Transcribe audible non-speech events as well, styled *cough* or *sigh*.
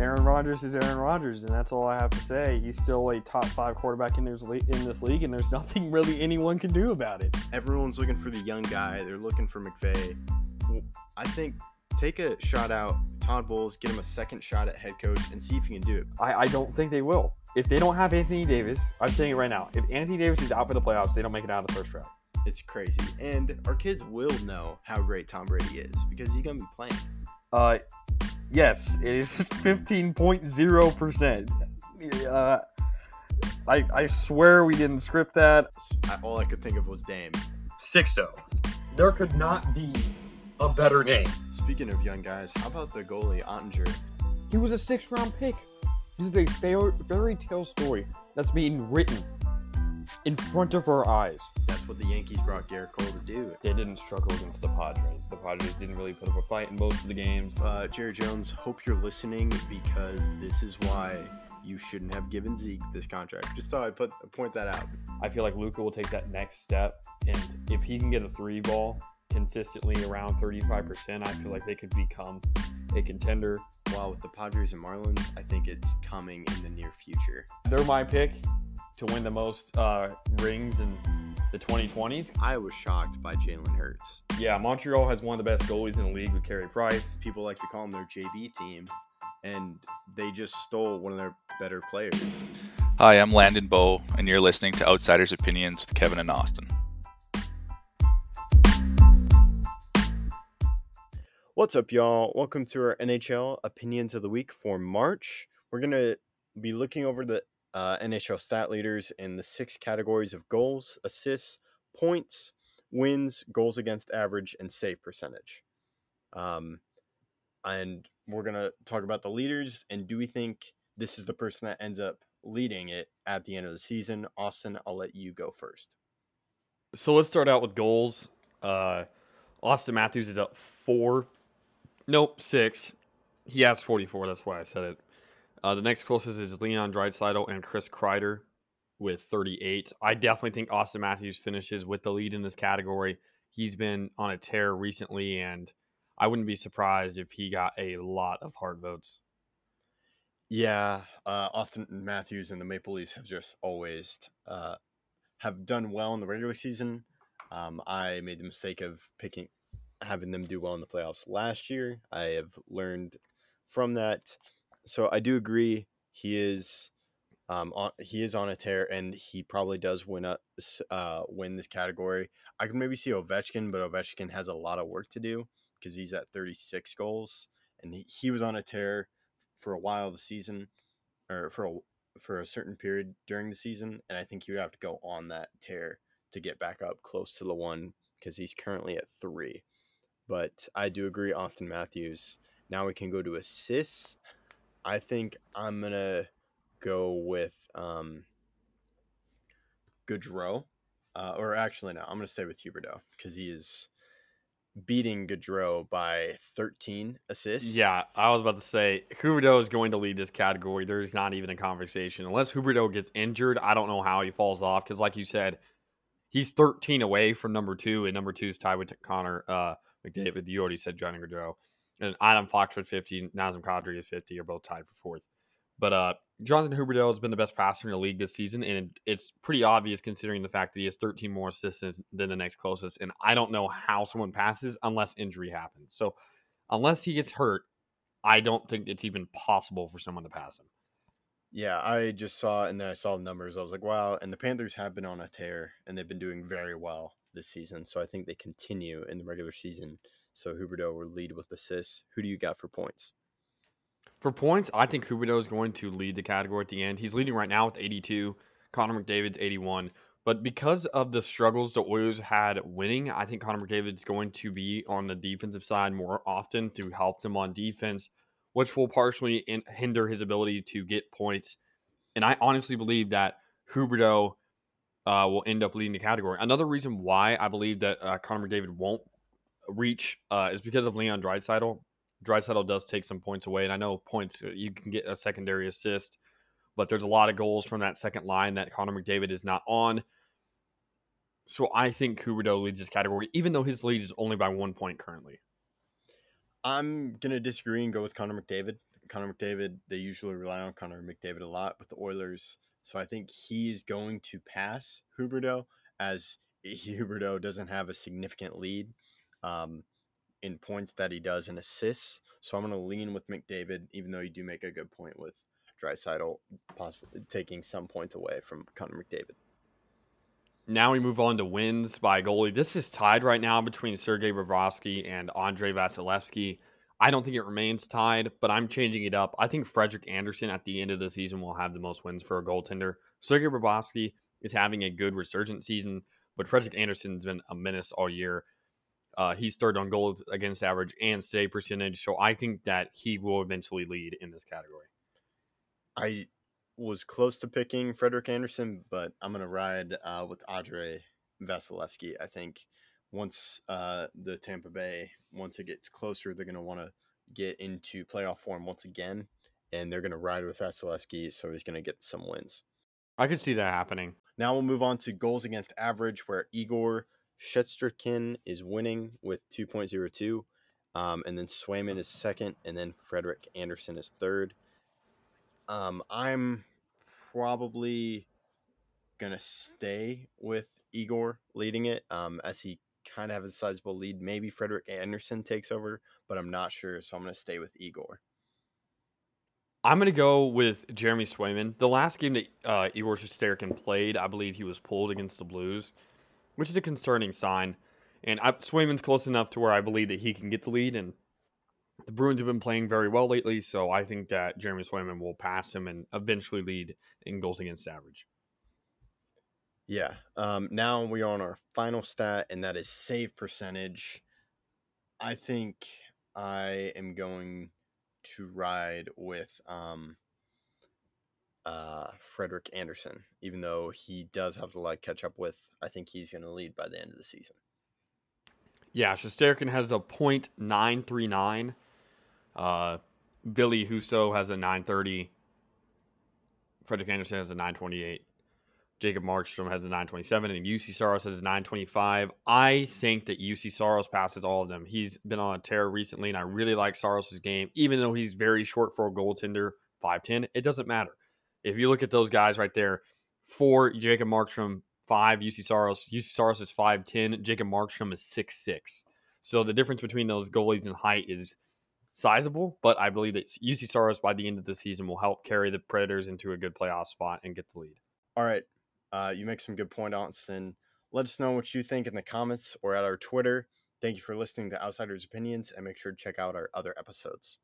Aaron Rodgers is Aaron Rodgers, and that's all I have to say. He's still a top five quarterback in this league, in this league, and there's *laughs* nothing really anyone can do about it. Everyone's looking for the young guy. They're looking for McVay. I think take a shot out Todd Bowles, get him a second shot at head coach, and see if he can do it. I, I don't think they will. If they don't have Anthony Davis, I'm saying it right now. If Anthony Davis is out for the playoffs, they don't make it out of the first round. It's crazy, and our kids will know how great Tom Brady is because he's gonna be playing. Uh, yes, it is *laughs* 15.0%. Uh, I, I swear we didn't script that. All I could think of was Dame. Sixto. There could not be a better name. Speaking of young guys, how about the goalie Oettinger? He was a sixth round pick. This is a fairy tale story that's being written in front of our eyes. That's what the Yankees brought Gerrit Cole to do. They didn't struggle against the Padres. The Padres didn't really put up a fight in most of the games. Uh, Jerry Jones, hope you're listening because this is why you shouldn't have given Zeke this contract. Just thought I'd put point that out. I feel like Luka will take that next step, and if he can get a three ball consistently around 35%, I feel like they could become a contender. While with the Padres and Marlins, I think it's coming in the near future. They're my pick to win the most uh, rings in the 2020s. I was shocked by Jalen Hurts. Yeah, Montreal has one of the best goalies in the league with Carey Price. People like to call them their JV team, and they just stole one of their better players. Hi, I'm Landon Bow, and you're listening to Outsiders Opinions with Kevin and Austin. What's up, y'all? Welcome to our NHL Opinions of the Week for March. We're going to be looking over the uh, NHL stat leaders in the six categories of goals, assists, points, wins, goals against average, and save percentage. Um, and we're going to talk about the leaders and do we think this is the person that ends up leading it at the end of the season? Austin, I'll let you go first. So let's start out with goals. Uh, Auston Matthews is up four Nope, six. He has 44. That's why I said it. Uh, the next closest is Leon Draisaitl and Chris Kreider with 38. I definitely think Auston Matthews finishes with the lead in this category. He's been on a tear recently, and I wouldn't be surprised if he got a lot of Hart votes. Yeah, uh, Auston Matthews and the Maple Leafs have just always uh, have done well in the regular season. Um, I made the mistake of picking having them do well in the playoffs last year. I have learned from that. So I do agree he is um on, he is on a tear and he probably does win up uh win this category. I can maybe see Ovechkin, but Ovechkin has a lot of work to do because he's at 36 goals and he, he was on a tear for a while the season or for a for a certain period during the season and I think he would have to go on that tear to get back up close to the one because he's currently at 3 but I do agree, Auston Matthews. Now we can go to assists. I think I'm gonna go with um, uh, or actually no, I'm gonna stay with Huberdeau because he is beating Gaudreau by 13 assists. Yeah, I was about to say Huberdeau is going to lead this category. There's not even a conversation unless Huberdeau gets injured. I don't know how he falls off because, like you said, he's 13 away from number two, and number two is tied with Connor. Uh, McDavid, you already said Johnny Gaudreau. And Adam Fox with 50, Nazem Kadri at 50 are both tied for fourth. But uh, Jonathan Huberdeau has been the best passer in the league this season, and it's pretty obvious considering the fact that he has 13 more assists than the next closest. And I don't know how someone passes unless injury happens. So unless he gets hurt, I don't think it's even possible for someone to pass him. Yeah, I just saw and then I saw the numbers. I was like, wow. And the Panthers have been on a tear, and they've been doing very well this season. So I think they continue in the regular season. So Huberdeau will lead with assists. Who do you got for points? For points, I think Huberdeau is going to lead the category at the end. He's leading right now with 82. Connor McDavid's 81. But because of the struggles the Oilers had winning, I think Connor McDavid's going to be on the defensive side more often to help them on defense, which will partially in- hinder his ability to get points. And I honestly believe that Huberdeau uh, will end up leading the category. Another reason why I believe that uh, Connor McDavid won't reach uh, is because of Leon Draisaitl. Draisaitl does take some points away, and I know points uh, you can get a secondary assist, but there's a lot of goals from that second line that Connor McDavid is not on. So I think Huberdeau leads this category, even though his lead is only by one point currently. I'm gonna disagree and go with Connor McDavid. Connor McDavid. They usually rely on Connor McDavid a lot with the Oilers, so I think he is going to pass Huberdeau as *laughs* Huberdeau doesn't have a significant lead um, in points that he does and assists. So I'm going to lean with McDavid, even though you do make a good point with Draisaitl possibly taking some points away from Connor McDavid. Now we move on to wins by goalie. This is tied right now between Sergei Bobrovsky and Andrei Vasilevskiy. I don't think it remains tied, but I'm changing it up. I think Frederik Andersen at the end of the season will have the most wins for a goaltender. Sergei Bobrovsky is having a good resurgent season, but Frederik Andersen's been a menace all year. Uh, he's third on goals against average and save percentage, so I think that he will eventually lead in this category. I was close to picking Frederik Andersen, but I'm going to ride uh, with Andre Vasilevskiy. I think once uh, the Tampa Bay, once it gets closer, they're going to want to get into playoff form once again, and they're going to ride with Vasilevskiy, so he's going to get some wins. I could see that happening. Now we'll move on to goals against average, where Igor Shesterkin is winning with 2.02, um, and then Swayman is second, and then Frederik Andersen is third. Um, I'm probably gonna stay with Igor leading it, um, as he kind of has a sizable lead. Maybe Frederik Andersen takes over, but I'm not sure, so I'm gonna stay with Igor. I'm to go with Jeremy Swayman. The last game that uh, Igor Shesterkin played, I believe he was pulled against the Blues, which is a concerning sign. And I, Swayman's close enough to where I believe that he can get the lead, and the Bruins have been playing very well lately, so I think that Jeremy Swayman will pass him and eventually lead in goals against average. Yeah. Um, now we are on our final stat, and that is save percentage. I think I am going to ride with um, uh, Frederik Andersen, even though he does have to like catch up with. I think he's going to lead by the end of the season. Yeah, Shesterkin has a .939. Uh, Ville Husso has a 930. Frederik Andersen has a 928. Jacob Markstrom has a 927, and Juuse Saros has a 925. I think that Juuse Saros passes all of them. He's been on a tear recently, and I really like Saros' game, even though he's very short for a goaltender, 5'10. It doesn't matter. If you look at those guys right there, four Jacob Markstrom, five Juuse Saros. Juuse Saros is 5'10. Jacob Markstrom is six six. So the difference between those goalies in height is sizable, but I believe that Juuse Saros by the end of the season will help carry the Predators into a good playoff spot and get the lead. All right. Uh, you make some good point, Austin. Let us know what you think in the comments or at our Twitter. Thank you for listening to Outsiders Opinions and make sure to check out our other episodes.